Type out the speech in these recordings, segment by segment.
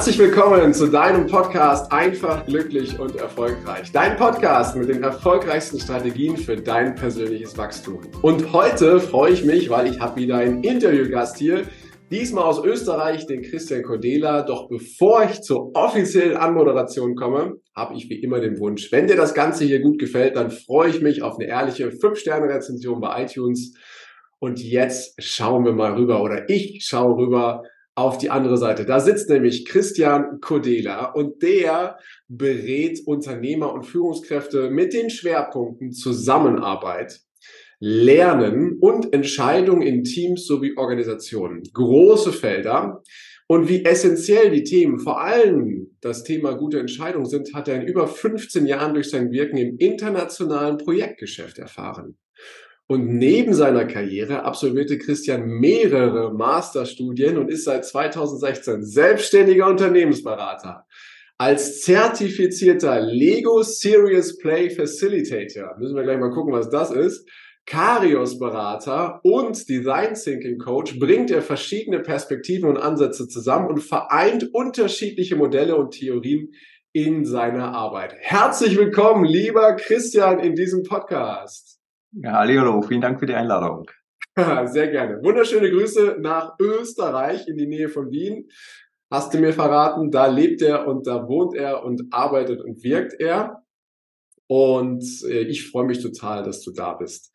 Herzlich willkommen zu deinem Podcast Einfach, glücklich und erfolgreich. Dein Podcast mit den erfolgreichsten Strategien für dein persönliches Wachstum. Und heute freue ich mich, weil ich habe wieder einen Interviewgast hier, diesmal aus Österreich, den Christian Cordela. Doch bevor ich zur offiziellen Anmoderation komme, habe ich wie immer den Wunsch, wenn dir das Ganze hier gut gefällt, dann freue ich mich auf eine ehrliche 5-Sterne-Rezension bei iTunes. Und jetzt schauen wir mal rüber oder ich schaue rüber auf die andere Seite. Da sitzt nämlich Christian Kodela und der berät Unternehmer und Führungskräfte mit den Schwerpunkten Zusammenarbeit, Lernen und Entscheidungen in Teams sowie Organisationen. Große Felder. Und wie essentiell die Themen, vor allem das Thema gute Entscheidungen sind, hat er in über 15 Jahren durch sein Wirken im internationalen Projektgeschäft erfahren. Und neben seiner Karriere absolvierte Christian mehrere Masterstudien und ist seit 2016 selbstständiger Unternehmensberater. Als zertifizierter Lego Serious Play Facilitator, müssen wir gleich mal gucken, was das ist, Karios-Berater und Design Thinking Coach bringt er verschiedene Perspektiven und Ansätze zusammen und vereint unterschiedliche Modelle und Theorien in seiner Arbeit. Herzlich willkommen, lieber Christian, in diesem Podcast. Ja, hallo, vielen Dank für die Einladung. Sehr gerne. Wunderschöne Grüße nach Österreich in die Nähe von Wien. Hast du mir verraten, da lebt er und da wohnt er und arbeitet und wirkt er. Und äh, ich freue mich total, dass du da bist.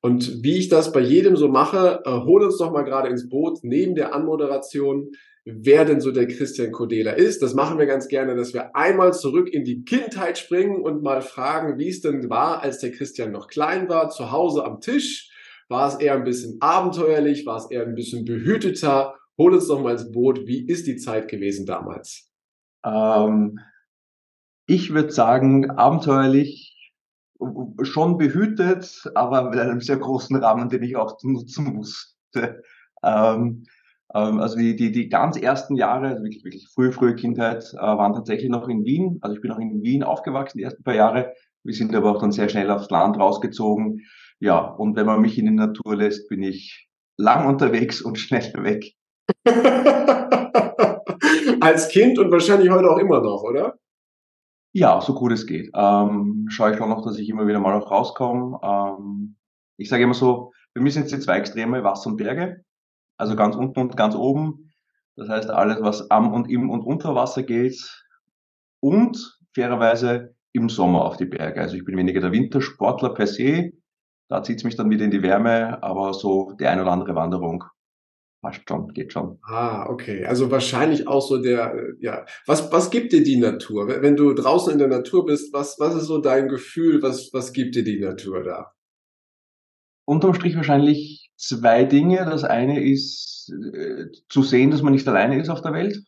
Und wie ich das bei jedem so mache, äh, hol uns doch mal gerade ins Boot neben der Anmoderation wer denn so der Christian Kodela ist. Das machen wir ganz gerne, dass wir einmal zurück in die Kindheit springen und mal fragen, wie es denn war, als der Christian noch klein war, zu Hause am Tisch. War es eher ein bisschen abenteuerlich? War es eher ein bisschen behüteter? Hol uns doch mal ins Boot. Wie ist die Zeit gewesen damals? Ähm, ich würde sagen, abenteuerlich, schon behütet, aber mit einem sehr großen Rahmen, den ich auch nutzen musste. Ähm, also die, die, die ganz ersten Jahre, also wirklich, wirklich frühe, frühe Kindheit, äh, waren tatsächlich noch in Wien. Also ich bin auch in Wien aufgewachsen, die ersten paar Jahre. Wir sind aber auch dann sehr schnell aufs Land rausgezogen. Ja, und wenn man mich in die Natur lässt, bin ich lang unterwegs und schnell weg. Als Kind und wahrscheinlich heute auch immer noch, oder? Ja, so gut es geht. Ähm, schaue ich auch noch, dass ich immer wieder mal auch rauskomme. Ähm, ich sage immer so, mir sind es die zwei Extreme, Wasser und Berge. Also ganz unten und ganz oben. Das heißt, alles, was am und im und unter Wasser geht. Und fairerweise im Sommer auf die Berge. Also ich bin weniger der Wintersportler per se. Da zieht es mich dann wieder in die Wärme, aber so die ein oder andere Wanderung passt schon, geht schon. Ah, okay. Also wahrscheinlich auch so der, ja. Was, was gibt dir die Natur? Wenn du draußen in der Natur bist, was, was ist so dein Gefühl? Was, was gibt dir die Natur da? Unterm Strich wahrscheinlich zwei Dinge. Das eine ist äh, zu sehen, dass man nicht alleine ist auf der Welt.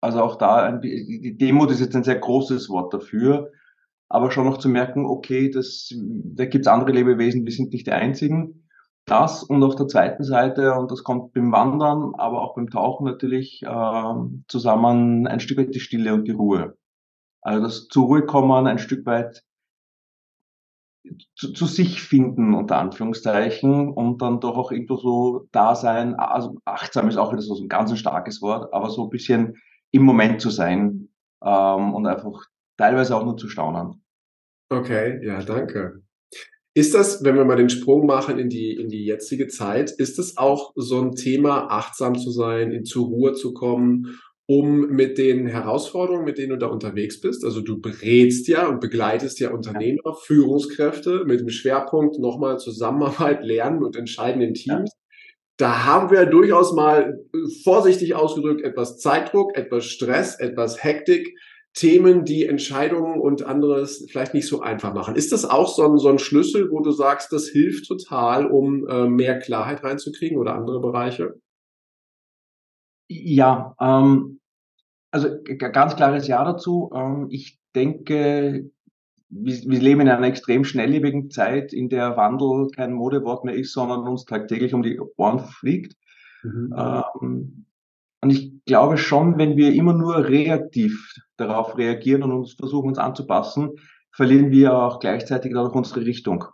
Also auch da, ein, die Demut ist jetzt ein sehr großes Wort dafür, aber schon noch zu merken, okay, das, da gibt's andere Lebewesen, wir sind nicht die einzigen. Das und auf der zweiten Seite, und das kommt beim Wandern, aber auch beim Tauchen natürlich äh, zusammen, ein Stück weit die Stille und die Ruhe. Also das zur Ruhe kommen, ein Stück weit zu, zu sich finden, unter Anführungszeichen, und dann doch auch irgendwo so da sein, also achtsam ist auch wieder so ein ganz starkes Wort, aber so ein bisschen im Moment zu sein ähm, und einfach teilweise auch nur zu staunen. Okay, ja, danke. Ist das, wenn wir mal den Sprung machen in die, in die jetzige Zeit, ist es auch so ein Thema, achtsam zu sein, in, zur Ruhe zu kommen um mit den Herausforderungen, mit denen du da unterwegs bist, also du berätst ja und begleitest ja Unternehmer. Führungskräfte mit dem Schwerpunkt nochmal Zusammenarbeit, Lernen und Entscheiden in Teams. Ja. Da haben wir durchaus mal vorsichtig ausgedrückt etwas Zeitdruck, etwas Stress, etwas Hektik, Themen, die Entscheidungen und anderes vielleicht nicht so einfach machen. Ist das auch so ein, so ein Schlüssel, wo du sagst, das hilft total, um äh, mehr Klarheit reinzukriegen oder andere Bereiche? Ja, ähm, also ganz klares Ja dazu. Ähm, ich denke, wir, wir leben in einer extrem schnelllebigen Zeit, in der Wandel kein Modewort mehr ist, sondern uns tagtäglich um die Ohren fliegt. Mhm. Ähm, und ich glaube schon, wenn wir immer nur reaktiv darauf reagieren und uns versuchen, uns anzupassen, verlieren wir auch gleichzeitig dadurch unsere Richtung.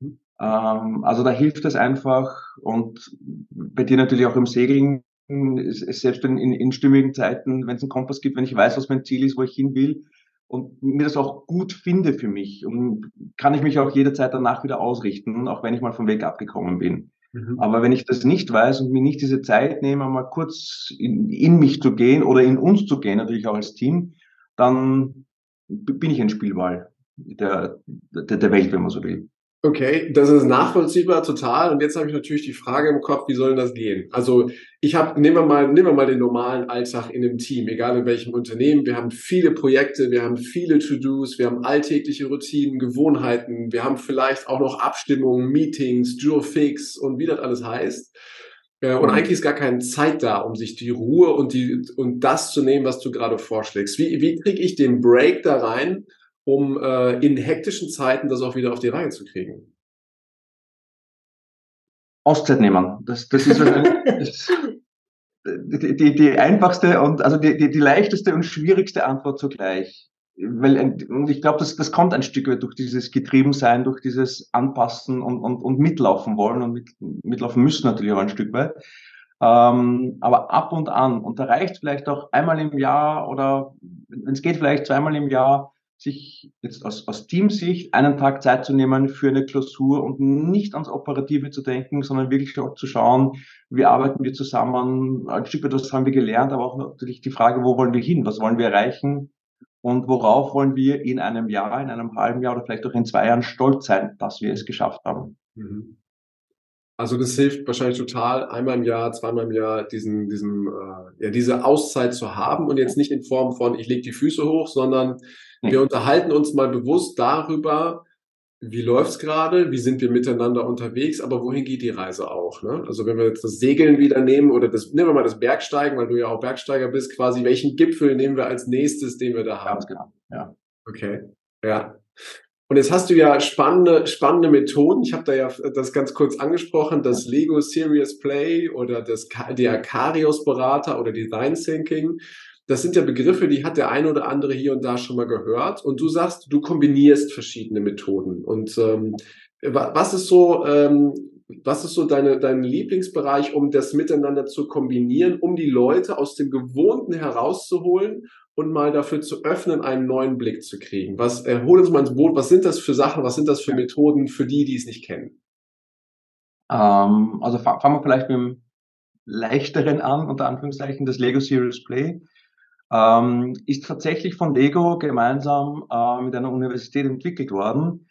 Mhm. Ähm, also da hilft es einfach und bei dir natürlich auch im Segeln selbst in, in, in stimmigen Zeiten, wenn es einen Kompass gibt, wenn ich weiß, was mein Ziel ist, wo ich hin will und mir das auch gut finde für mich und kann ich mich auch jederzeit danach wieder ausrichten, auch wenn ich mal vom Weg abgekommen bin. Mhm. Aber wenn ich das nicht weiß und mir nicht diese Zeit nehme, mal kurz in, in mich zu gehen oder in uns zu gehen, natürlich auch als Team, dann bin ich ein Spielball der, der, der Welt, wenn man so will. Okay, das ist nachvollziehbar total. Und jetzt habe ich natürlich die Frage im Kopf, wie soll denn das gehen? Also ich habe, nehmen wir mal, nehmen wir mal den normalen Alltag in einem Team, egal in welchem Unternehmen. Wir haben viele Projekte, wir haben viele To-Dos, wir haben alltägliche Routinen, Gewohnheiten, wir haben vielleicht auch noch Abstimmungen, Meetings, Fix und wie das alles heißt. Äh, und mhm. eigentlich ist gar keine Zeit da, um sich die Ruhe und die und das zu nehmen, was du gerade vorschlägst. Wie, wie kriege ich den Break da rein? Um äh, in hektischen Zeiten das auch wieder auf die Reihe zu kriegen? Auszeit nehmen. Das, das ist das, die, die, die einfachste und also die, die, die leichteste und schwierigste Antwort zugleich. Weil, und ich glaube, das, das kommt ein Stück weit durch dieses Getriebensein, durch dieses Anpassen und, und, und mitlaufen wollen und mit, mitlaufen müssen natürlich auch ein Stück weit. Ähm, aber ab und an, und da reicht vielleicht auch einmal im Jahr oder wenn es geht, vielleicht zweimal im Jahr, sich jetzt aus, aus Teamsicht einen Tag Zeit zu nehmen für eine Klausur und nicht ans Operative zu denken, sondern wirklich auch zu schauen, wie arbeiten wir zusammen, ein Stück weit was haben wir gelernt, aber auch natürlich die Frage, wo wollen wir hin, was wollen wir erreichen und worauf wollen wir in einem Jahr, in einem halben Jahr oder vielleicht auch in zwei Jahren stolz sein, dass wir es geschafft haben. Mhm. Also das hilft wahrscheinlich total, einmal im Jahr, zweimal im Jahr diesen, diesen, äh, ja, diese Auszeit zu haben und jetzt nicht in Form von, ich lege die Füße hoch, sondern wir unterhalten uns mal bewusst darüber, wie läuft's gerade, wie sind wir miteinander unterwegs, aber wohin geht die Reise auch? Ne? Also wenn wir jetzt das Segeln wieder nehmen oder das, nehmen wir mal das Bergsteigen, weil du ja auch Bergsteiger bist, quasi, welchen Gipfel nehmen wir als nächstes, den wir da haben? Genau, ja. Okay, ja. Und jetzt hast du ja spannende, spannende Methoden. Ich habe da ja das ganz kurz angesprochen, das Lego Serious Play oder das, der Karios Berater oder Design Thinking. Das sind ja Begriffe, die hat der eine oder andere hier und da schon mal gehört. Und du sagst, du kombinierst verschiedene Methoden. Und ähm, was ist so, ähm, was ist so deine, dein Lieblingsbereich, um das miteinander zu kombinieren, um die Leute aus dem Gewohnten herauszuholen und mal dafür zu öffnen, einen neuen Blick zu kriegen? Was, äh, hol uns mal ins Boot, was sind das für Sachen, was sind das für Methoden für die, die es nicht kennen? Ähm, also fangen wir vielleicht mit dem leichteren an, unter Anführungszeichen, das Lego Serious Play. Ähm, ist tatsächlich von Lego gemeinsam äh, mit einer Universität entwickelt worden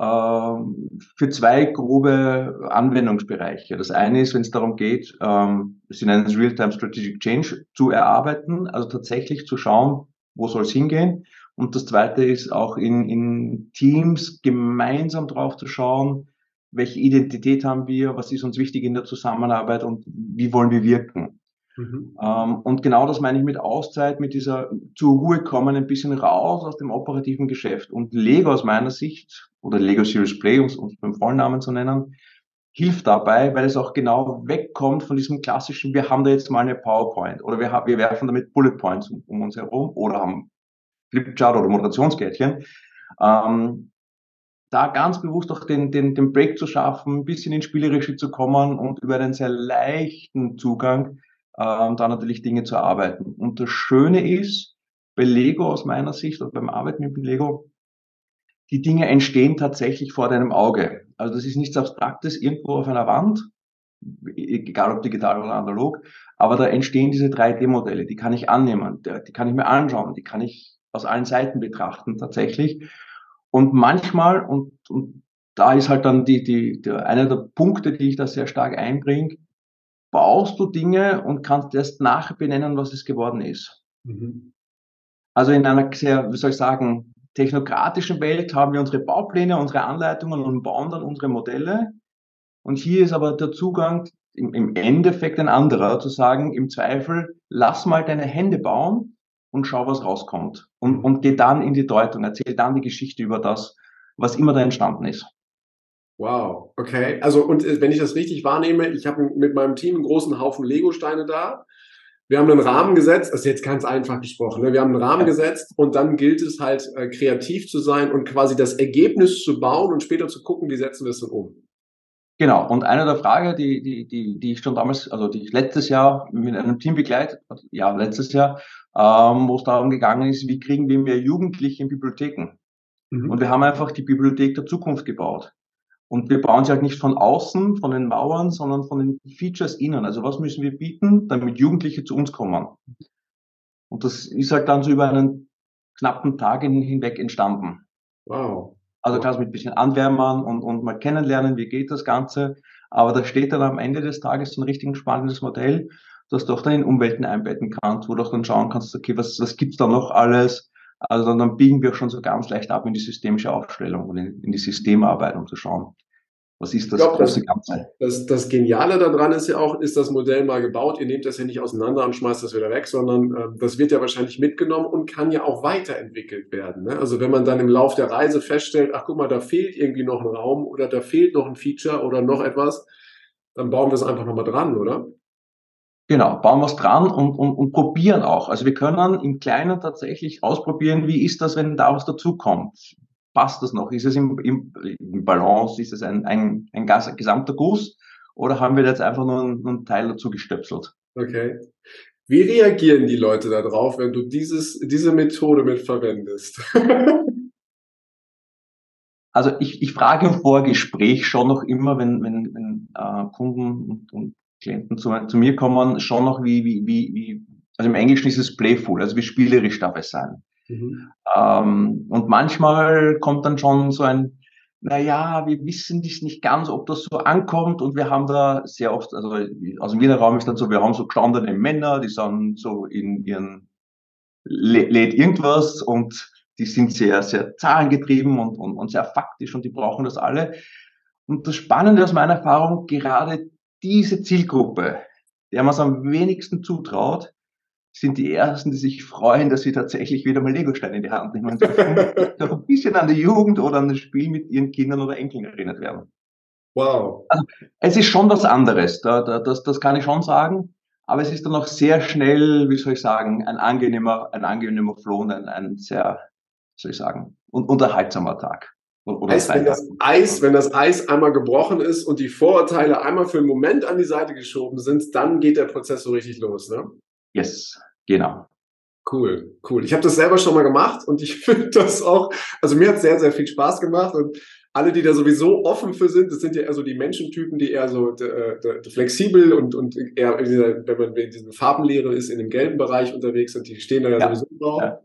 ähm, für zwei grobe Anwendungsbereiche. Das eine ist, wenn es darum geht, ähm, sie nennen es Real-Time Strategic Change zu erarbeiten, also tatsächlich zu schauen, wo soll es hingehen. Und das zweite ist auch in, in Teams gemeinsam drauf zu schauen, welche Identität haben wir, was ist uns wichtig in der Zusammenarbeit und wie wollen wir wirken. Mhm. Ähm, und genau das meine ich mit Auszeit, mit dieser zur Ruhe kommen, ein bisschen raus aus dem operativen Geschäft. Und Lego aus meiner Sicht, oder Lego Series Play, um es beim Vollnamen zu nennen, hilft dabei, weil es auch genau wegkommt von diesem klassischen, wir haben da jetzt mal eine PowerPoint oder wir, wir werfen damit Bullet Points um, um uns herum oder haben Flipchart oder Moderationskärtchen. Ähm, da ganz bewusst auch den, den, den Break zu schaffen, ein bisschen ins Spielerische zu kommen und über einen sehr leichten Zugang ähm, da natürlich Dinge zu arbeiten. Und das Schöne ist, bei Lego aus meiner Sicht oder beim Arbeiten mit Lego, die Dinge entstehen tatsächlich vor deinem Auge. Also das ist nichts Abstraktes irgendwo auf einer Wand, egal ob digital oder analog, aber da entstehen diese 3D-Modelle, die kann ich annehmen, die kann ich mir anschauen, die kann ich aus allen Seiten betrachten tatsächlich. Und manchmal, und, und da ist halt dann die, die, der, einer der Punkte, die ich da sehr stark einbringe, baust du Dinge und kannst erst nachher benennen, was es geworden ist. Mhm. Also in einer sehr, wie soll ich sagen, technokratischen Welt haben wir unsere Baupläne, unsere Anleitungen und bauen dann unsere Modelle. Und hier ist aber der Zugang im, im Endeffekt ein anderer, zu sagen, im Zweifel, lass mal deine Hände bauen und schau, was rauskommt. Und, und geh dann in die Deutung, erzähl dann die Geschichte über das, was immer da entstanden ist. Wow, okay. Also und äh, wenn ich das richtig wahrnehme, ich habe mit meinem Team einen großen Haufen Lego-Steine da. Wir haben einen Rahmen gesetzt, das ist jetzt ganz einfach gesprochen. Ne? Wir haben einen Rahmen gesetzt und dann gilt es halt äh, kreativ zu sein und quasi das Ergebnis zu bauen und später zu gucken, wie setzen wir es dann um. Genau, und eine der Fragen, die, die, die, die ich schon damals, also die ich letztes Jahr mit einem Team begleitet, ja, letztes Jahr, ähm, wo es darum gegangen ist, wie kriegen wir mehr Jugendliche in Bibliotheken? Mhm. Und wir haben einfach die Bibliothek der Zukunft gebaut. Und wir bauen sie halt nicht von außen, von den Mauern, sondern von den Features innen. Also was müssen wir bieten, damit Jugendliche zu uns kommen? Und das ist halt dann so über einen knappen Tag hinweg entstanden. Wow. Also klar, mit ein bisschen Anwärmern und, und mal kennenlernen, wie geht das Ganze. Aber da steht dann am Ende des Tages so ein richtig spannendes Modell, das du auch dann in Umwelten einbetten kannst, wo du auch dann schauen kannst, okay, was, was gibt's da noch alles? Also dann, dann biegen wir schon so ganz leicht ab in die systemische Aufstellung und in, in die Systemarbeit, um zu schauen, was ist das glaub, große das, Ganze? Das, das Geniale daran ist ja auch, ist das Modell mal gebaut. Ihr nehmt das ja nicht auseinander und schmeißt das wieder weg, sondern äh, das wird ja wahrscheinlich mitgenommen und kann ja auch weiterentwickelt werden. Ne? Also wenn man dann im Lauf der Reise feststellt, ach guck mal, da fehlt irgendwie noch ein Raum oder da fehlt noch ein Feature oder noch etwas, dann bauen wir es einfach nochmal dran, oder? Genau, bauen wir es dran und, und, und probieren auch. Also wir können im Kleinen tatsächlich ausprobieren, wie ist das, wenn da was dazukommt passt das noch? Ist es im, im, im Balance? Ist es ein, ein, ein gesamter Guss? Oder haben wir jetzt einfach nur einen, einen Teil dazu gestöpselt? Okay. Wie reagieren die Leute darauf, wenn du dieses, diese Methode mit verwendest? also ich, ich frage im Vorgespräch schon noch immer, wenn, wenn, wenn äh, Kunden und, und Klienten zu, zu, mir kommen, schon noch wie, wie, wie, wie, also im Englischen ist es playful, also wie spielerisch darf es sein. Mhm. Ähm, und manchmal kommt dann schon so ein, naja, wir wissen das nicht ganz, ob das so ankommt und wir haben da sehr oft, also aus dem Wiener Raum ist dann so, wir haben so gestandene Männer, die sind so in ihren lädt irgendwas und die sind sehr, sehr zahlengetrieben und, und, und sehr faktisch und die brauchen das alle. Und das Spannende aus meiner Erfahrung, gerade diese Zielgruppe, der man es am wenigsten zutraut, sind die Ersten, die sich freuen, dass sie tatsächlich wieder mal Legosteine in die Hand nehmen. Doch ein bisschen an die Jugend oder an das Spiel mit ihren Kindern oder Enkeln erinnert werden. Wow. Also, es ist schon was anderes, da, da, das, das kann ich schon sagen. Aber es ist dann auch sehr schnell, wie soll ich sagen, ein angenehmer, ein angenehmer Flow und ein, ein sehr, soll ich sagen, un unterhaltsamer Tag. Oder heißt, wenn das Eis, wenn das Eis einmal gebrochen ist und die Vorurteile einmal für einen Moment an die Seite geschoben sind, dann geht der Prozess so richtig los, ne? Yes, genau. Cool, cool. Ich habe das selber schon mal gemacht und ich finde das auch, also mir hat sehr, sehr viel Spaß gemacht und alle, die da sowieso offen für sind, das sind ja eher so die Menschentypen, die eher so de, de, de flexibel und, und eher, wenn man in dieser Farbenlehre ist, in dem gelben Bereich unterwegs sind, die stehen da ja, ja. sowieso drauf. Ja.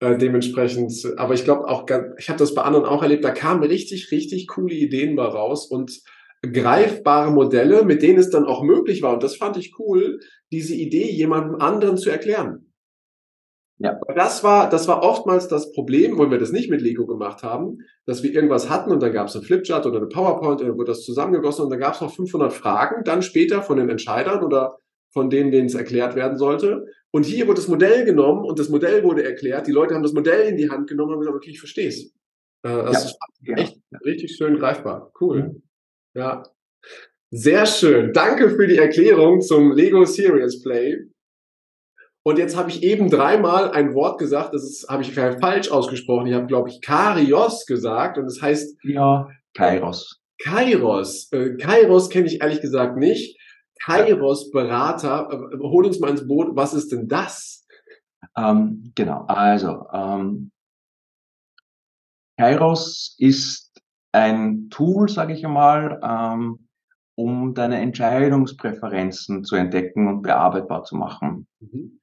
Äh, dementsprechend, aber ich glaube auch, ich habe das bei anderen auch erlebt, da kamen richtig, richtig coole Ideen mal raus und greifbare Modelle, mit denen es dann auch möglich war, und das fand ich cool, diese Idee jemandem anderen zu erklären. Ja. Das war, das war oftmals das Problem, wo wir das nicht mit Lego gemacht haben, dass wir irgendwas hatten und dann gab es einen Flipchart oder eine PowerPoint und dann wurde das zusammengegossen und dann gab es noch 500 Fragen, dann später von den Entscheidern oder von denen, denen es erklärt werden sollte. Und hier wurde das Modell genommen und das Modell wurde erklärt. Die Leute haben das Modell in die Hand genommen und gesagt, okay, ich verstehe es. Äh, das ja. ist echt ja. richtig schön greifbar. Cool. Mhm. Ja. Sehr schön. Danke für die Erklärung zum Lego Serious Play. Und jetzt habe ich eben dreimal ein Wort gesagt, das habe ich falsch ausgesprochen. Ich habe, glaube ich, Karios gesagt und das heißt. Ja, Kairos. Kairos. Äh, Kairos kenne ich ehrlich gesagt nicht. Kairos Berater. Äh, hol uns mal ins Boot. Was ist denn das? Ähm, genau. Also, ähm, Kairos ist ein Tool, sage ich einmal, ähm, um deine Entscheidungspräferenzen zu entdecken und bearbeitbar zu machen. Mhm.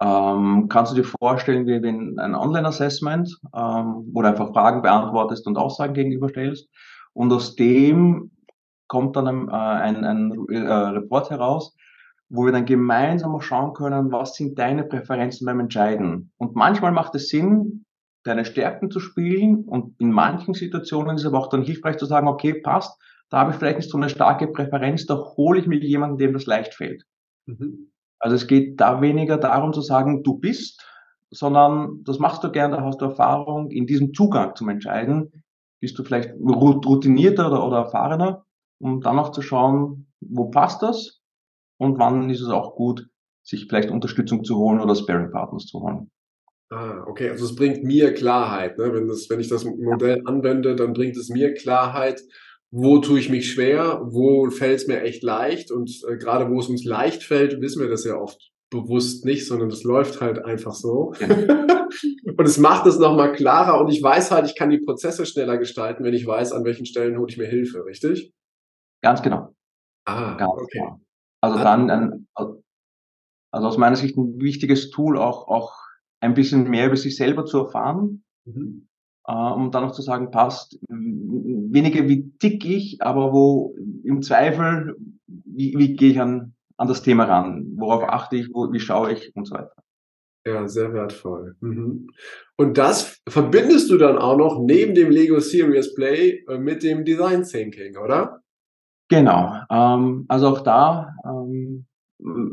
Ähm, kannst du dir vorstellen, wie wenn ein Online-Assessment, ähm, wo du einfach Fragen beantwortest und Aussagen gegenüberstellst und aus dem kommt dann äh, ein, ein, ein äh, Report heraus, wo wir dann gemeinsam auch schauen können, was sind deine Präferenzen beim Entscheiden. Und manchmal macht es Sinn, deine Stärken zu spielen und in manchen Situationen ist es aber auch dann hilfreich zu sagen, okay, passt, da habe ich vielleicht nicht so eine starke Präferenz, da hole ich mir jemanden, dem das leicht fällt. Mhm. Also es geht da weniger darum zu sagen, du bist, sondern das machst du gern, da hast du Erfahrung in diesem Zugang zum Entscheiden, bist du vielleicht routinierter oder, oder erfahrener, um dann auch zu schauen, wo passt das und wann ist es auch gut, sich vielleicht Unterstützung zu holen oder Sparing-Partners zu holen. Ah, okay, also es bringt mir Klarheit. Ne? Wenn, das, wenn ich das Modell anwende, dann bringt es mir Klarheit, wo tue ich mich schwer, wo fällt es mir echt leicht und äh, gerade wo es uns leicht fällt, wissen wir das ja oft bewusst nicht, sondern das läuft halt einfach so. Ja. und es macht es nochmal klarer und ich weiß halt, ich kann die Prozesse schneller gestalten, wenn ich weiß, an welchen Stellen hole ich mir Hilfe, richtig? Ganz genau. Ah, Ganz okay. Genau. Also dann, ein, also aus meiner Sicht ein wichtiges Tool, auch, auch ein bisschen mehr über sich selber zu erfahren, mhm. äh, um dann auch zu sagen, passt, weniger wie tick ich, aber wo im Zweifel, wie, wie gehe ich an, an das Thema ran, worauf achte ich, wo, wie schaue ich und so weiter. Ja, sehr wertvoll. Mhm. Und das verbindest du dann auch noch neben dem Lego Serious Play äh, mit dem Design Thinking, oder? Genau. Ähm, also auch da, ähm,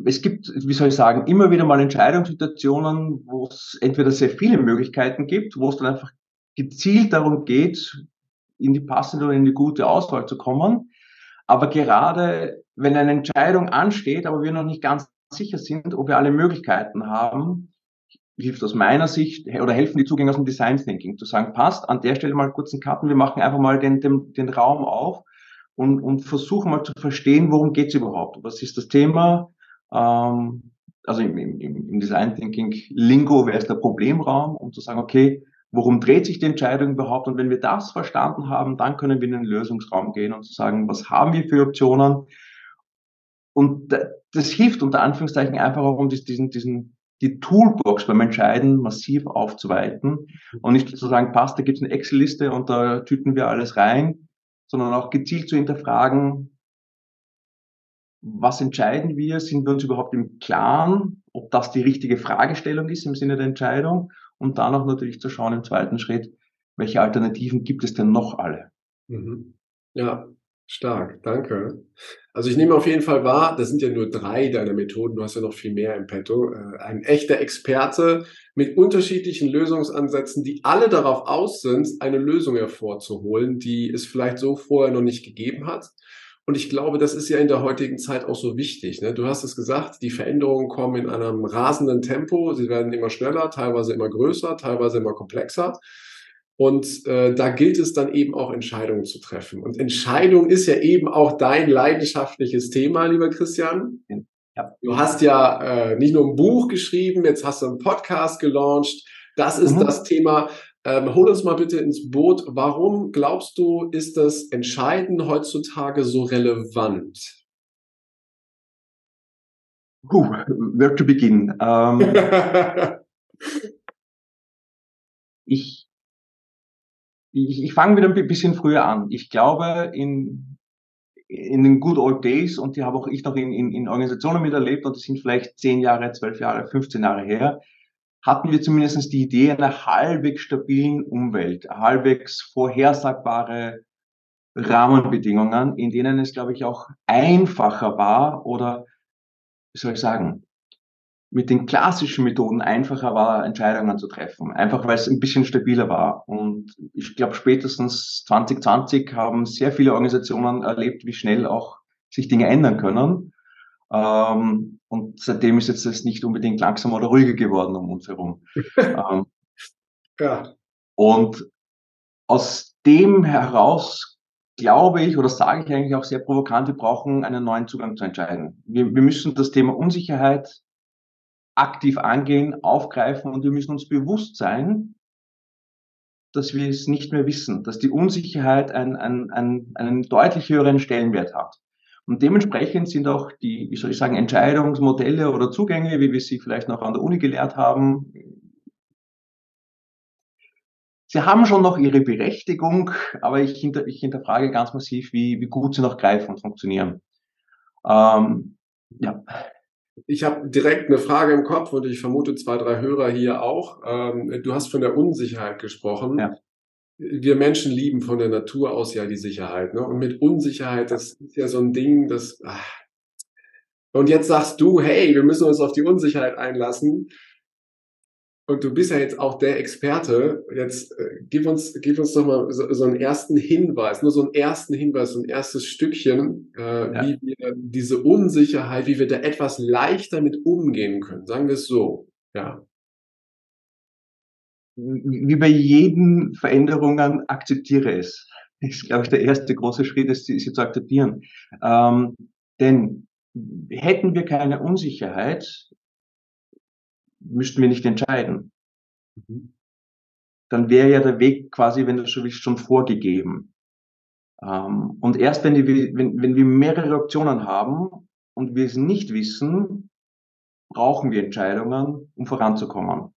es gibt, wie soll ich sagen, immer wieder mal Entscheidungssituationen, wo es entweder sehr viele Möglichkeiten gibt, wo es dann einfach gezielt darum geht, in die passende oder in die gute Auswahl zu kommen. Aber gerade wenn eine Entscheidung ansteht, aber wir noch nicht ganz sicher sind, ob wir alle Möglichkeiten haben, hilft aus meiner Sicht oder helfen die Zugänge aus dem Design Thinking zu sagen, passt, an der Stelle mal kurz einen Karten, wir machen einfach mal den, den, den Raum auf und, und versuchen mal zu verstehen, worum geht es überhaupt, was ist das Thema, ähm, also im, im, im Design Thinking Lingo wäre es der Problemraum, um zu sagen, okay, worum dreht sich die Entscheidung überhaupt? Und wenn wir das verstanden haben, dann können wir in den Lösungsraum gehen und zu sagen, was haben wir für Optionen? Und das hilft unter Anführungszeichen einfach auch, um diesen, diesen, die Toolbox beim Entscheiden massiv aufzuweiten. Und nicht zu sagen, passt, da gibt es eine Excel-Liste und da tüten wir alles rein, sondern auch gezielt zu hinterfragen, was entscheiden wir? Sind wir uns überhaupt im Klaren, ob das die richtige Fragestellung ist im Sinne der Entscheidung? Und dann auch natürlich zu schauen im zweiten Schritt, welche Alternativen gibt es denn noch alle? Mhm. Ja, stark, danke. Also ich nehme auf jeden Fall wahr, das sind ja nur drei deiner Methoden, du hast ja noch viel mehr im Petto. Äh, ein echter Experte mit unterschiedlichen Lösungsansätzen, die alle darauf aus sind, eine Lösung hervorzuholen, die es vielleicht so vorher noch nicht gegeben hat. Und ich glaube, das ist ja in der heutigen Zeit auch so wichtig. Ne? Du hast es gesagt, die Veränderungen kommen in einem rasenden Tempo. Sie werden immer schneller, teilweise immer größer, teilweise immer komplexer. Und äh, da gilt es dann eben auch Entscheidungen zu treffen. Und Entscheidung ist ja eben auch dein leidenschaftliches Thema, lieber Christian. Ja. Du hast ja äh, nicht nur ein Buch geschrieben, jetzt hast du einen Podcast gelauncht. Das ist mhm. das Thema. Ähm, hol uns mal bitte ins Boot. Warum glaubst du, ist das Entscheiden heutzutage so relevant? Puh, where to begin? Ähm, ich ich, ich fange wieder ein bisschen früher an. Ich glaube, in, in den good old days, und die habe auch ich noch in, in, in Organisationen miterlebt, und die sind vielleicht zehn Jahre, zwölf Jahre, 15 Jahre her, hatten wir zumindest die Idee einer halbwegs stabilen Umwelt, halbwegs vorhersagbare Rahmenbedingungen, in denen es, glaube ich, auch einfacher war oder, wie soll ich sagen, mit den klassischen Methoden einfacher war, Entscheidungen zu treffen. Einfach weil es ein bisschen stabiler war. Und ich glaube, spätestens 2020 haben sehr viele Organisationen erlebt, wie schnell auch sich Dinge ändern können. Ähm, und seitdem ist jetzt das nicht unbedingt langsamer oder ruhiger geworden um uns herum. ähm, ja. Und aus dem heraus glaube ich oder sage ich eigentlich auch sehr provokant, wir brauchen einen neuen Zugang zu entscheiden. Wir, wir müssen das Thema Unsicherheit aktiv angehen, aufgreifen und wir müssen uns bewusst sein, dass wir es nicht mehr wissen, dass die Unsicherheit einen, einen, einen, deutlich höheren Stellenwert hat. Und dementsprechend sind auch die, wie soll ich sagen, Entscheidungsmodelle oder Zugänge, wie wir sie vielleicht noch an der Uni gelehrt haben, sie haben schon noch ihre Berechtigung, aber ich, hinter, ich hinterfrage ganz massiv, wie, wie gut sie noch greifen und funktionieren. Ähm, ja. Ich habe direkt eine Frage im Kopf und ich vermute zwei, drei Hörer hier auch. Ähm, du hast von der Unsicherheit gesprochen. Ja wir Menschen lieben von der Natur aus ja die Sicherheit. Ne? Und mit Unsicherheit, das ist ja so ein Ding, das. Ach. Und jetzt sagst du, hey, wir müssen uns auf die Unsicherheit einlassen. Und du bist ja jetzt auch der Experte. Jetzt äh, gib uns, gib uns doch mal so, so, einen ersten Hinweis, nur so einen ersten Hinweis, so ein erstes Stückchen, äh, ja. wie wir diese Unsicherheit, wie wir da etwas leichter mit umgehen können. Sagen wir es so. Ja wie bei jeden Veränderungen akzeptiere es. ist, glaube ich, der erste große Schritt, ist, sie zu akzeptieren. Ähm, denn hätten wir keine Unsicherheit, müssten wir nicht entscheiden. Mhm. Dann wäre ja der Weg quasi, wenn du so willst, schon vorgegeben. Ähm, und erst wenn, die, wenn, wenn wir mehrere Optionen haben und wir es nicht wissen, brauchen wir Entscheidungen, um voranzukommen.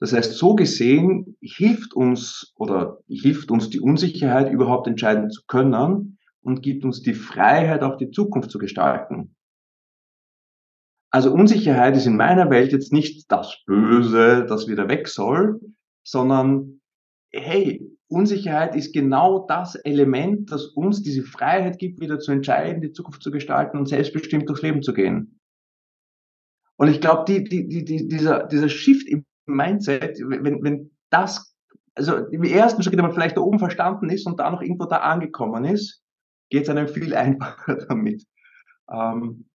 Das heißt, so gesehen hilft uns oder hilft uns die Unsicherheit überhaupt entscheiden zu können und gibt uns die Freiheit, auch die Zukunft zu gestalten. Also Unsicherheit ist in meiner Welt jetzt nicht das Böse, das wieder weg soll, sondern hey, Unsicherheit ist genau das Element, das uns diese Freiheit gibt, wieder zu entscheiden, die Zukunft zu gestalten und selbstbestimmt durchs Leben zu gehen. Und ich glaube, die, die, die, die, dieser, dieser Shift im Mindset, wenn, wenn das, also im ersten Schritt, wenn man vielleicht da oben verstanden ist und da noch irgendwo da angekommen ist, geht es einem viel einfacher damit. Ähm,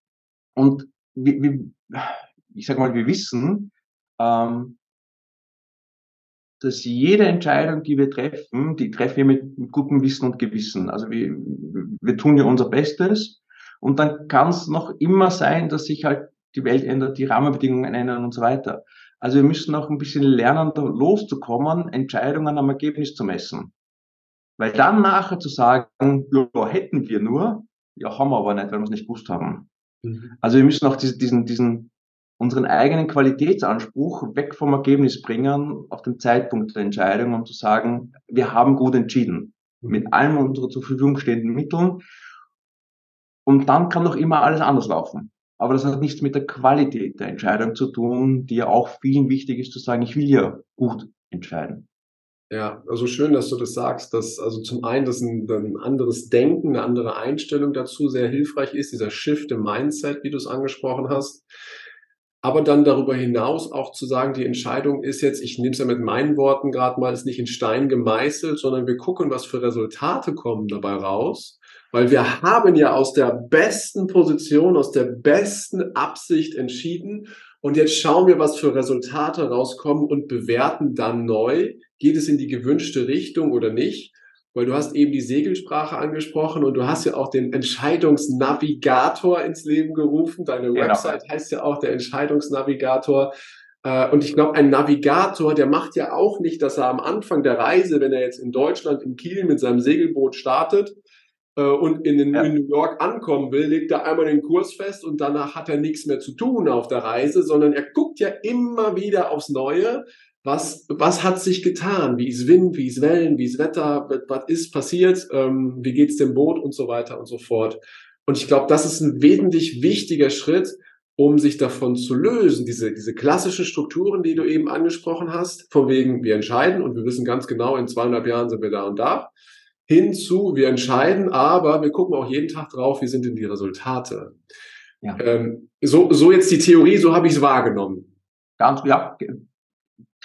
und wir, wir, ich sag mal, wir wissen, ähm, dass jede Entscheidung, die wir treffen, die treffen wir mit, mit gutem Wissen und Gewissen. Also wir, wir tun ja unser Bestes und dann kann es noch immer sein, dass sich halt die Welt ändert, die Rahmenbedingungen ändern und so weiter. Also wir müssen auch ein bisschen lernen, da loszukommen, Entscheidungen am Ergebnis zu messen. Weil dann nachher zu sagen, ja, hätten wir nur, ja, haben wir aber nicht, weil wir es nicht gewusst haben. Mhm. Also wir müssen auch diesen, diesen, unseren eigenen Qualitätsanspruch weg vom Ergebnis bringen, auf den Zeitpunkt der Entscheidung, um zu sagen, wir haben gut entschieden. Mhm. Mit allen unseren zur Verfügung stehenden Mitteln. Und dann kann doch immer alles anders laufen. Aber das hat nichts mit der Qualität der Entscheidung zu tun, die ja auch vielen wichtig ist, zu sagen, ich will ja gut entscheiden. Ja, also schön, dass du das sagst, dass also zum einen, dass ein, ein, anderes Denken, eine andere Einstellung dazu sehr hilfreich ist, dieser Shift im Mindset, wie du es angesprochen hast. Aber dann darüber hinaus auch zu sagen, die Entscheidung ist jetzt, ich nehme es ja mit meinen Worten gerade mal, ist nicht in Stein gemeißelt, sondern wir gucken, was für Resultate kommen dabei raus. Weil wir haben ja aus der besten Position, aus der besten Absicht entschieden. Und jetzt schauen wir, was für Resultate rauskommen und bewerten dann neu. Geht es in die gewünschte Richtung oder nicht? Weil du hast eben die Segelsprache angesprochen und du hast ja auch den Entscheidungsnavigator ins Leben gerufen. Deine genau. Website heißt ja auch der Entscheidungsnavigator. Äh, und ich glaube, ein Navigator, der macht ja auch nicht, dass er am Anfang der Reise, wenn er jetzt in Deutschland in Kiel mit seinem Segelboot startet, äh, und in, den, ja. in New York ankommen will, legt er einmal den Kurs fest und danach hat er nichts mehr zu tun auf der Reise, sondern er guckt ja immer wieder aufs Neue. Was, was hat sich getan? Wie ist Wind? Wie ist Wellen? Wie ist Wetter? Was ist passiert? Ähm, wie geht's dem Boot? Und so weiter und so fort. Und ich glaube, das ist ein wesentlich wichtiger Schritt, um sich davon zu lösen. Diese, diese klassischen Strukturen, die du eben angesprochen hast, von wegen, wir entscheiden und wir wissen ganz genau, in zweieinhalb Jahren sind wir da und da hinzu, wir entscheiden, aber wir gucken auch jeden Tag drauf, wie sind denn die Resultate. Ja. Ähm, so, so jetzt die Theorie, so habe ich es wahrgenommen. Ganz, ja,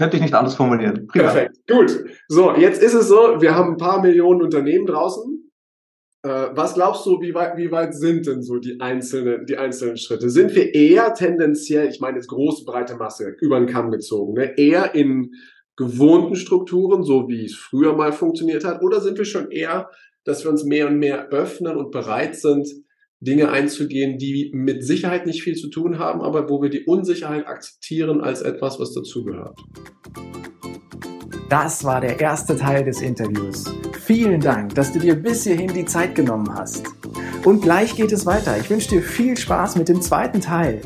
könnte ich nicht anders formulieren. Prima. Perfekt, gut. So, jetzt ist es so, wir haben ein paar Millionen Unternehmen draußen. Äh, was glaubst du, wie weit, wie weit sind denn so die einzelnen, die einzelnen Schritte? Sind wir eher tendenziell, ich meine jetzt große, breite Masse, über den Kamm gezogen, ne? eher in gewohnten Strukturen, so wie es früher mal funktioniert hat? Oder sind wir schon eher, dass wir uns mehr und mehr öffnen und bereit sind, Dinge einzugehen, die mit Sicherheit nicht viel zu tun haben, aber wo wir die Unsicherheit akzeptieren als etwas, was dazugehört? Das war der erste Teil des Interviews. Vielen Dank, dass du dir bis hierhin die Zeit genommen hast. Und gleich geht es weiter. Ich wünsche dir viel Spaß mit dem zweiten Teil.